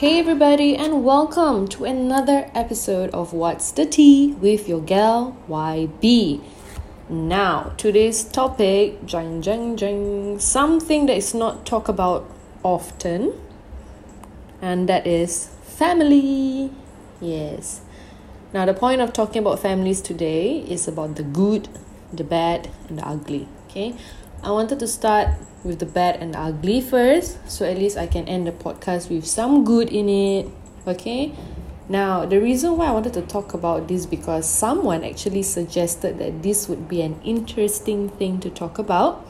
Hey everybody and welcome to another episode of What's the Tea with your gal YB. Now, today's topic, jang jang jang, something that is not talked about often, and that is family. Yes. Now, the point of talking about families today is about the good, the bad, and the ugly. Okay, I wanted to start with the bad and the ugly first, so at least I can end the podcast with some good in it. Okay, now the reason why I wanted to talk about this because someone actually suggested that this would be an interesting thing to talk about,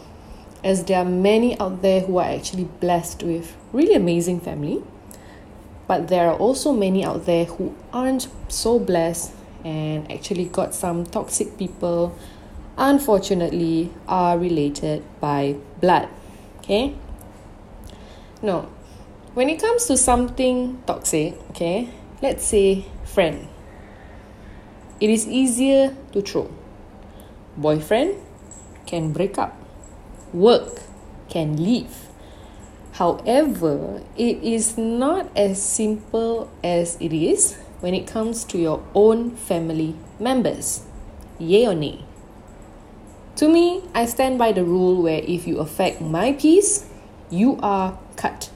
as there are many out there who are actually blessed with really amazing family. But there are also many out there who aren't so blessed and actually got some toxic people unfortunately are related by blood okay? No when it comes to something toxic okay let's say friend it is easier to throw. Boyfriend can break up. Work can leave. However it is not as simple as it is when it comes to your own family members. Yay or nay to me, I stand by the rule where if you affect my peace, you are cut.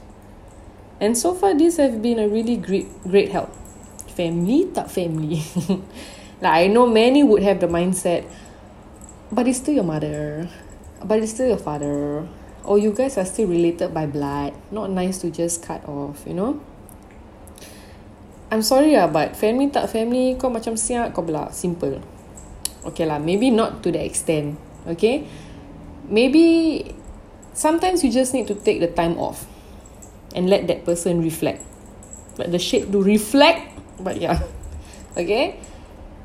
And so far, these have been a really great, great help. Family, tak family. like I know many would have the mindset, but it's still your mother, but it's still your father, or you guys are still related by blood. Not nice to just cut off, you know. I'm sorry lah, but family tak family, kau macam siap, kau belah. Simple. Okay lah, maybe not to the extent okay? Maybe sometimes you just need to take the time off and let that person reflect. Let the shit to reflect. But yeah. okay?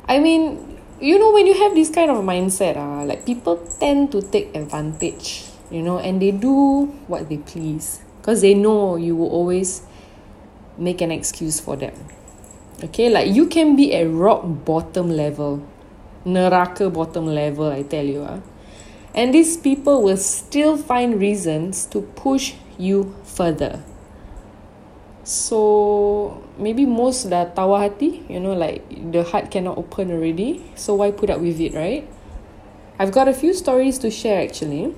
I mean you know when you have this kind of mindset uh, like people tend to take advantage you know and they do what they please. Because they know you will always make an excuse for them. Okay? Like you can be at rock bottom level. Neraka bottom level I tell you ah. And these people will still find reasons to push you further. So maybe most dah tawa hati, you know, like the heart cannot open already. So why put up with it, right? I've got a few stories to share actually.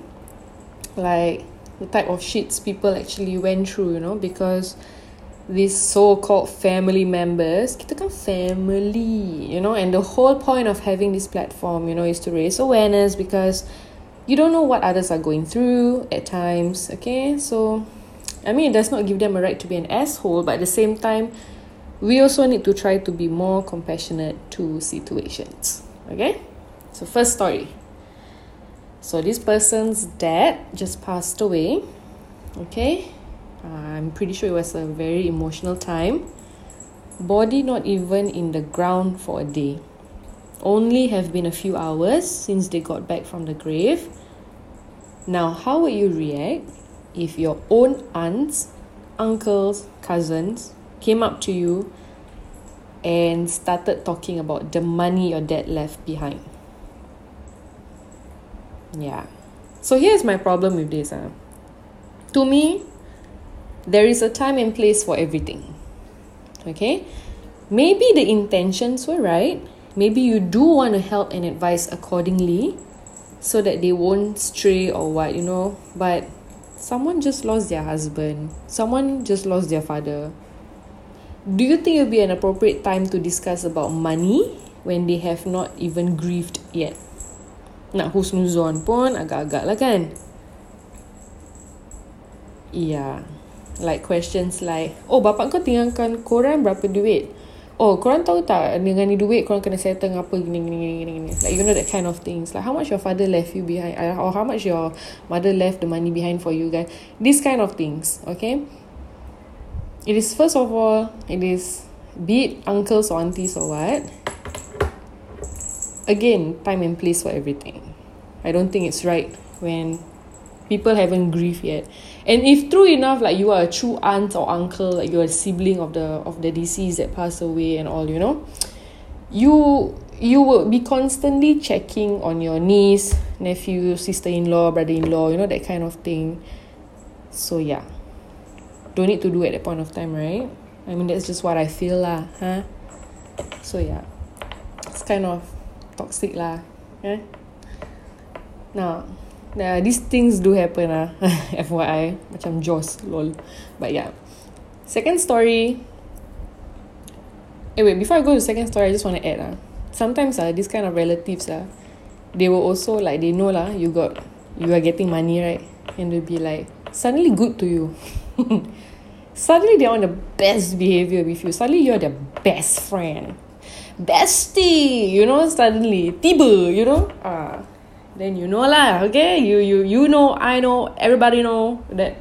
Like the type of shits people actually went through, you know, because these so-called family members kita kan family you know and the whole point of having this platform you know is to raise awareness because you don't know what others are going through at times okay so i mean it does not give them a right to be an asshole but at the same time we also need to try to be more compassionate to situations okay so first story so this person's dad just passed away okay I'm pretty sure it was a very emotional time. Body not even in the ground for a day. Only have been a few hours since they got back from the grave. Now, how would you react if your own aunts, uncles, cousins came up to you and started talking about the money your dad left behind? Yeah. So here's my problem with this. Huh? To me, there is a time and place for everything. Okay? Maybe the intentions were right. Maybe you do want to help and advise accordingly so that they won't stray or what, you know. But someone just lost their husband, someone just lost their father. Do you think it would be an appropriate time to discuss about money when they have not even grieved yet? Nak husnuzon pun agak-agak lah kan? Yeah like questions like oh bapak kau tinggalkan korang berapa duit oh korang tahu tak dengan ni duit korang kena settle apa gini gini gini gini like you know that kind of things. Like how much your father left you behind or how much your mother left the money behind for you guys? This kind of things okay? It is first of all it is be it uncles or aunties or what again time and place for everything. I don't think it's right when people haven't grieved yet and if true enough like you are a true aunt or uncle like you're a sibling of the of the deceased that passed away and all you know you you will be constantly checking on your niece nephew sister-in-law brother-in-law you know that kind of thing. So yeah. Don't need to do at that point of time right? I mean that's just what I feel lah huh? So yeah. It's kind of toxic lah eh? Now nah, these things do happen lah FYI macam Jaws lol. But yeah. Second story. Eh wait before I go to second story I just want to add ah. Sometimes ah this kind of relatives ah they will also like they know lah you got you are getting money right? And they'll be like suddenly good to you. Suddenly they're on the best behavior with you. Suddenly you're their best friend. Bestie you know suddenly. Tiba you know? Ah then you know lah okay? You you you know I know everybody know that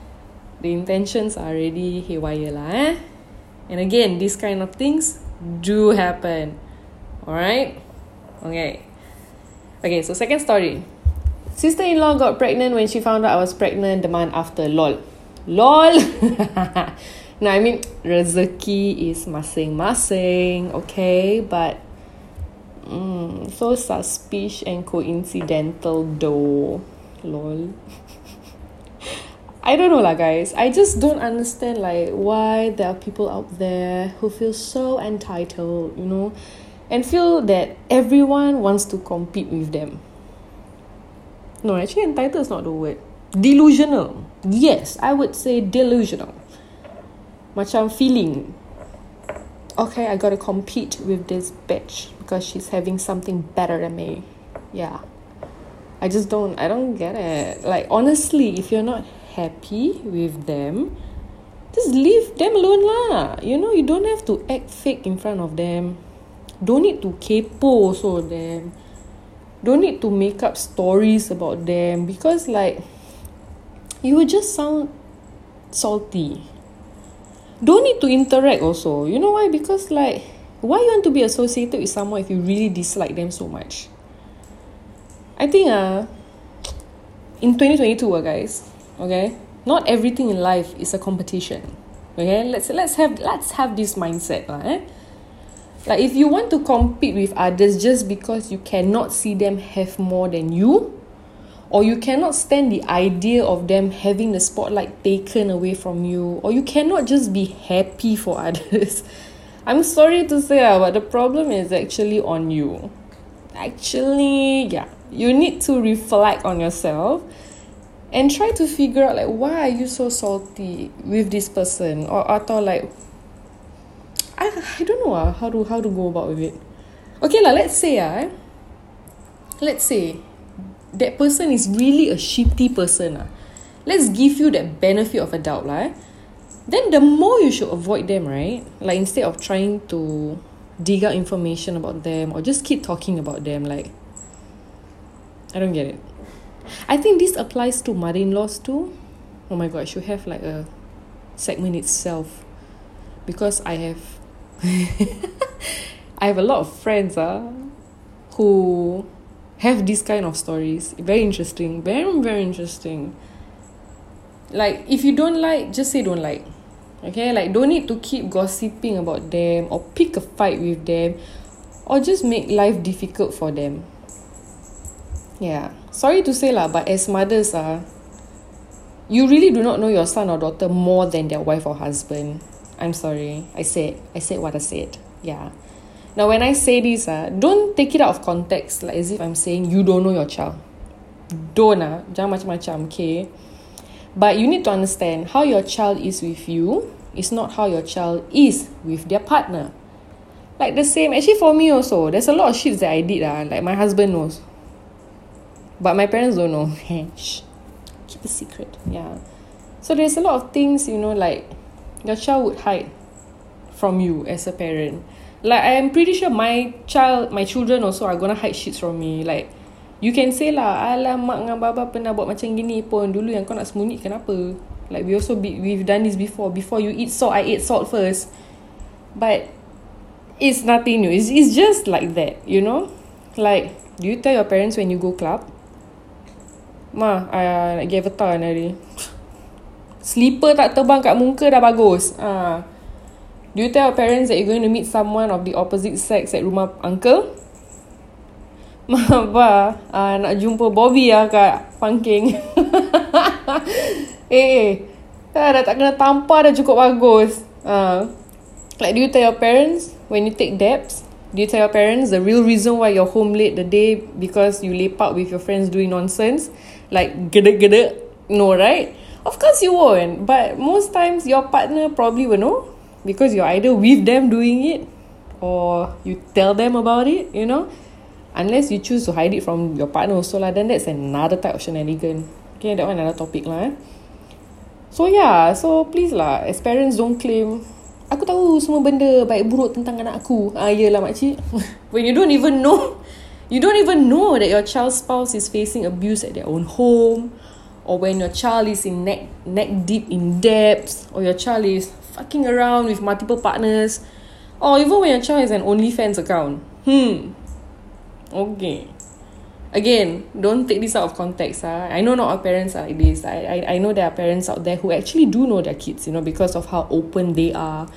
the intentions are already haywire lah eh? And again these kind of things do happen. Alright? Okay. Okay so second story. Sister-in-law got pregnant when she found out I was pregnant the month after. Lol. Lol. No I mean rezeki is masing-masing okay? But mm, so suspicious and coincidental though. Lol. I don't know lah guys. I just don't understand like why there are people out there who feel so entitled you know and feel that everyone wants to compete with them. No actually entitled is not the word. Delusional. Yes I would say delusional. Macam feeling okay I gotta compete with this bitch because she's having something better than me. Yeah. I just don't I don't get it. Like honestly if you're not happy with them just leave them alone lah. You know you don't have to act fake in front of them. Don't need to kepo also them. Don't need to make up stories about them because like you will just sound salty don't need to interact also. You know why? Because like why you want to be associated with someone if you really dislike them so much? I think uh in 2022 uh, guys okay not everything in life is a competition okay? Let's let's have let's have this mindset uh, eh? like if you want to compete with others just because you cannot see them have more than you or you cannot stand the idea of them having the spotlight taken away from you. Or you cannot just be happy for others. I'm sorry to say uh, but the problem is actually on you. Actually yeah you need to reflect on yourself and try to figure out like why are you so salty with this person? Or atau like I I don't know ah how to how to go about with it. Okay lah let's say ah let's say that person is really a shitty person ah. Let's give you that benefit of a doubt lah eh? then the more you should avoid them right? Like instead of trying to dig out information about them or just keep talking about them like I don't get it. I think this applies to mother-in-laws too. Oh my god I should have like a segment itself. Because I have I have a lot of friends ah who have these kind of stories. Very interesting. Very very interesting. Like if you don't like just say don't like. Okay? Like don't need to keep gossiping about them or pick a fight with them or just make life difficult for them. Yeah. Sorry to say lah but as mothers ah you really do not know your son or daughter more than their wife or husband. I'm sorry. I said I said what I said. Yeah now when I say this ah don't take it out of context like as if I'm saying you don't know your child don't ah jangan macam-macam okay? But you need to understand how your child is with you is not how your child is with their partner. Like the same actually for me also there's a lot of shit that I did ah like my husband knows. But my parents don't know. Keep a secret. Yeah. So there's a lot of things you know like your child would hide from you as a parent like I'm pretty sure my child my children also are gonna hide shit from me. Like you can say lah alah mak dengan baba pernah buat macam gini pun. Dulu yang kau nak sembunyi kenapa like we also be we've done this before. Before you eat salt I ate salt first. But it's nothing new. It's, it's just like that you know? Like do you tell your parents when you go club? Ma I nak pergi avatar ni hari. Slipper tak terbang kat muka dah bagus. Ah. Do you tell your parents that you're going to meet someone of the opposite sex at rumah uncle? Apa? Ah, nak jumpa Bobby lah kat Pangking. eh, eh. Dah, dah tak kena tampar dah cukup bagus. Uh, like, do you tell your parents when you take debts? Do you tell your parents the real reason why you're home late the day because you leap out with your friends doing nonsense? Like, gede gede? No, right? Of course you won't. But most times your partner probably will know because you're either with them doing it or you tell them about it, you know? Unless you choose to hide it from your partner also lah, then that's another type of shenanigan. Okay, that one another topic lah eh. So yeah, so please lah, as parents don't claim Aku tahu semua benda baik buruk tentang anak aku. Ah, yelah makcik. When you don't even know, you don't even know that your child's spouse is facing abuse at their own home, or when your child is in neck neck deep in debts, or your child is fucking around with multiple partners, or even when your child has an OnlyFans account. Hmm. Okay. Again, don't take this out of context. Huh? I know not all parents are like this. I, I, I know there are parents out there who actually do know their kids, you know, because of how open they are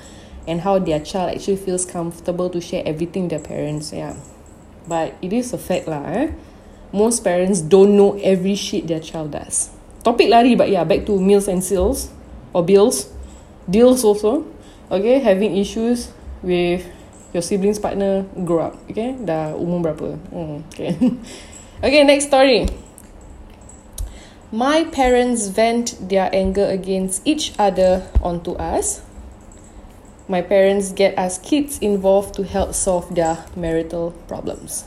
and how their child actually feels comfortable to share everything with their parents. Yeah. But it is a fact lah. Eh? Most parents don't know every shit their child does. Topic lari, but yeah, back to meals and sales or bills. Deals also. Okay, having issues with your siblings partner grow up. Okay, dah umur berapa? Hmm, okay. Okay, next story. My parents vent their anger against each other onto us. My parents get us kids involved to help solve their marital problems.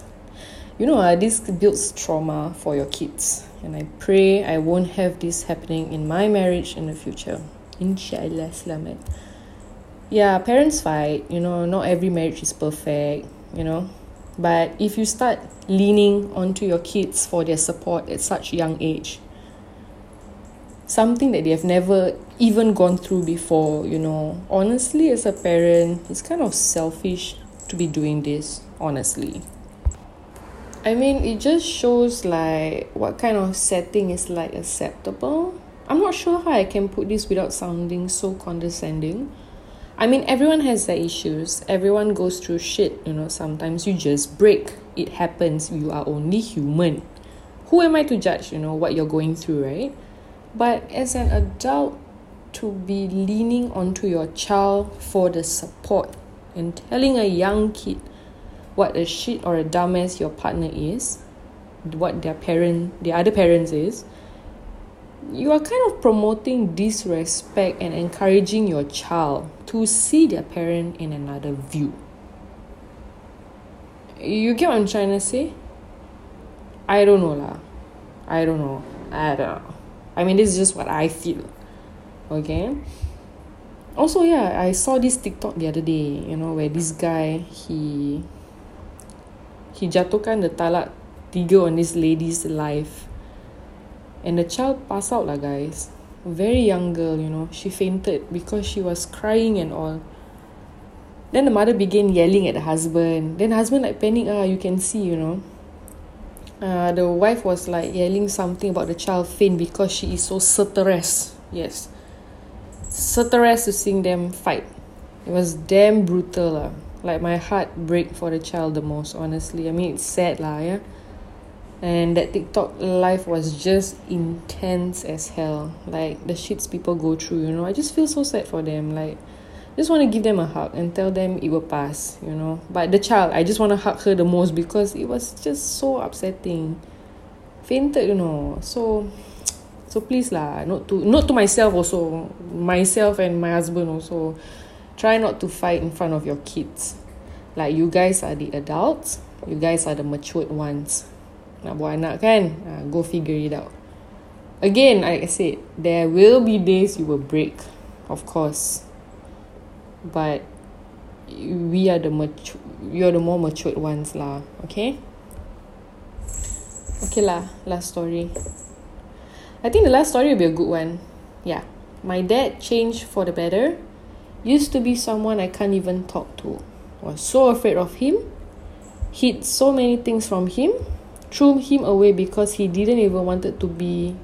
You know, uh, this builds trauma for your kids. And I pray I won't have this happening in my marriage in the future. Inshallah, selamat. Yeah, parents fight. You know, not every marriage is perfect. You know, but if you start leaning onto your kids for their support at such young age, something that they have never even gone through before, you know, honestly, as a parent, it's kind of selfish to be doing this, honestly. I mean, it just shows like what kind of setting is like acceptable. I'm not sure how I can put this without sounding so condescending. I mean, everyone has their issues. Everyone goes through shit, you know. Sometimes you just break. It happens. You are only human. Who am I to judge, you know, what you're going through, right? But as an adult, to be leaning onto your child for the support and telling a young kid what a shit or a dumbass your partner is, what their parent, the other parents is, you are kind of promoting disrespect and encouraging your child to see their parent in another view. You get what I'm trying to say? I don't know lah. I don't know. I don't know. I mean, this is just what I feel. Okay. Also, yeah, I saw this TikTok the other day. You know, where this guy he he jatuhkan the talak tiga on this lady's life. And the child passed out lah guys. Very young girl you know. She fainted because she was crying and all. Then the mother began yelling at the husband. Then the husband like panic ah you can see you know. Uh, the wife was like yelling something about the child faint because she is so stressed yes. Stressed to seeing them fight. It was damn brutal lah like my heart break for the child the most honestly i mean it's sad lah yeah and that TikTok live was just intense as hell. Like the shits people go through, you know. I just feel so sad for them. Like just want to give them a hug and tell them it will pass, you know. But the child, I just want to hug her the most because it was just so upsetting. Fainted, you know. So so please lah, not to not to myself also, myself and my husband also. Try not to fight in front of your kids. Like you guys are the adults, you guys are the matured ones. Nak buat anak kan? Uh, go figure it out. Again like I said there will be days you will break of course. But we are the mature you're the more matured ones lah okay? Okay lah last story. I think the last story will be a good one. Yeah. My dad changed for the better used to be someone I can't even talk to was so afraid of him hid so many things from him threw him away because he didn't even wanted to be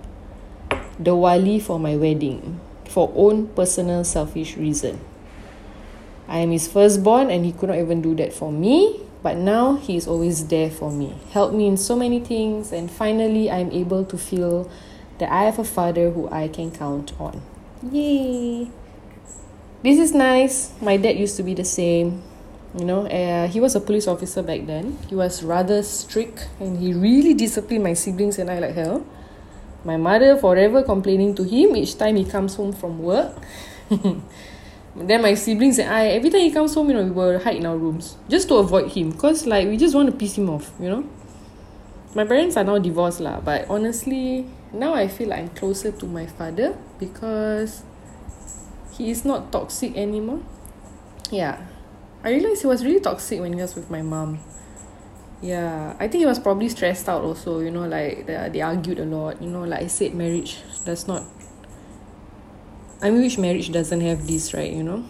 the wali for my wedding for own personal selfish reason. I am his firstborn and he could not even do that for me, but now he is always there for me. Help me in so many things and finally I'm able to feel that I have a father who I can count on. Yay! This is nice. My dad used to be the same. You know, uh, he was a police officer back then. He was rather strict and he really disciplined my siblings and I like hell. My mother forever complaining to him each time he comes home from work. then my siblings and I, every time he comes home, you know, we will hide in our rooms just to avoid him because, like, we just want to piss him off, you know. My parents are now divorced, lah, but honestly, now I feel like I'm closer to my father because he is not toxic anymore. Yeah, I realized he was really toxic when he was with my mom. Yeah, I think he was probably stressed out also, you know, like they, they argued a lot. You know, like I said, marriage does not. I mean, which marriage doesn't have this, right? You know?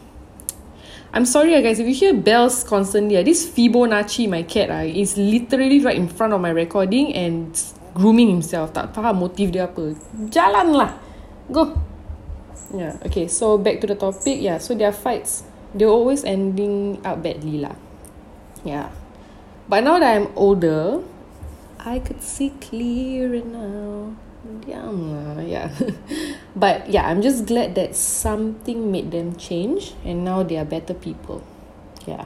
I'm sorry, guys, if you hear bells constantly, this Fibonacci, my cat, uh, is literally right in front of my recording and grooming himself. Tak faham motif dia apa. Jalan lah. Go. Yeah, okay, so back to the topic. Yeah, so their fights they're always ending up badly lah. Yeah. But now that I'm older, I could see clearer now. Yeah, yeah. but yeah, I'm just glad that something made them change and now they are better people. Yeah.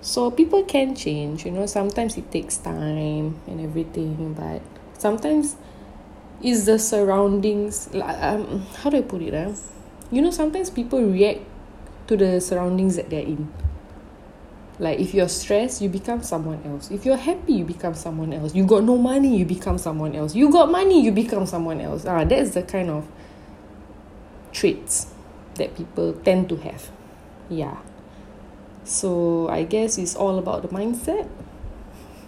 So people can change, you know, sometimes it takes time and everything, but sometimes it's the surroundings um how do I put it? Eh? You know, sometimes people react to the surroundings that they're in. Like if you're stressed, you become someone else. If you're happy, you become someone else. You got no money, you become someone else. You got money, you become someone else. Ah, that's the kind of traits that people tend to have. Yeah. So I guess it's all about the mindset.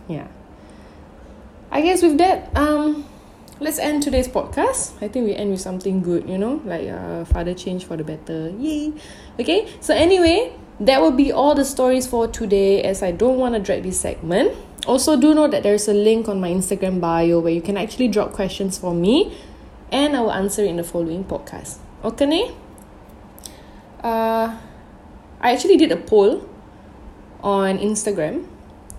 Yeah. I guess with that, um, let's end today's podcast. I think we end with something good, you know, like uh, father change for the better. Yay. Okay, so anyway, that will be all the stories for today as I don't want to drag this segment. Also, do know that there's a link on my Instagram bio where you can actually drop questions for me and I will answer in the following podcast. Okay? Uh, I actually did a poll on Instagram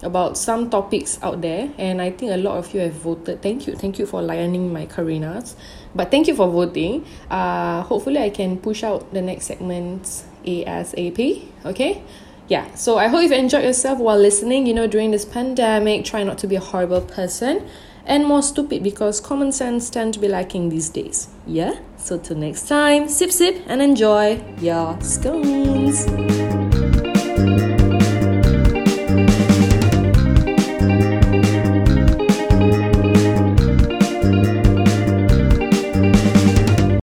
about some topics out there and I think a lot of you have voted. Thank you. Thank you for lining my Karinas. But thank you for voting. Uh hopefully I can push out the next segments ASAP. Okay? Yeah. So I hope you've enjoyed yourself while listening. You know, during this pandemic, try not to be a horrible person and more stupid because common sense tend to be lacking these days. Yeah? So till next time, sip sip and enjoy your scones.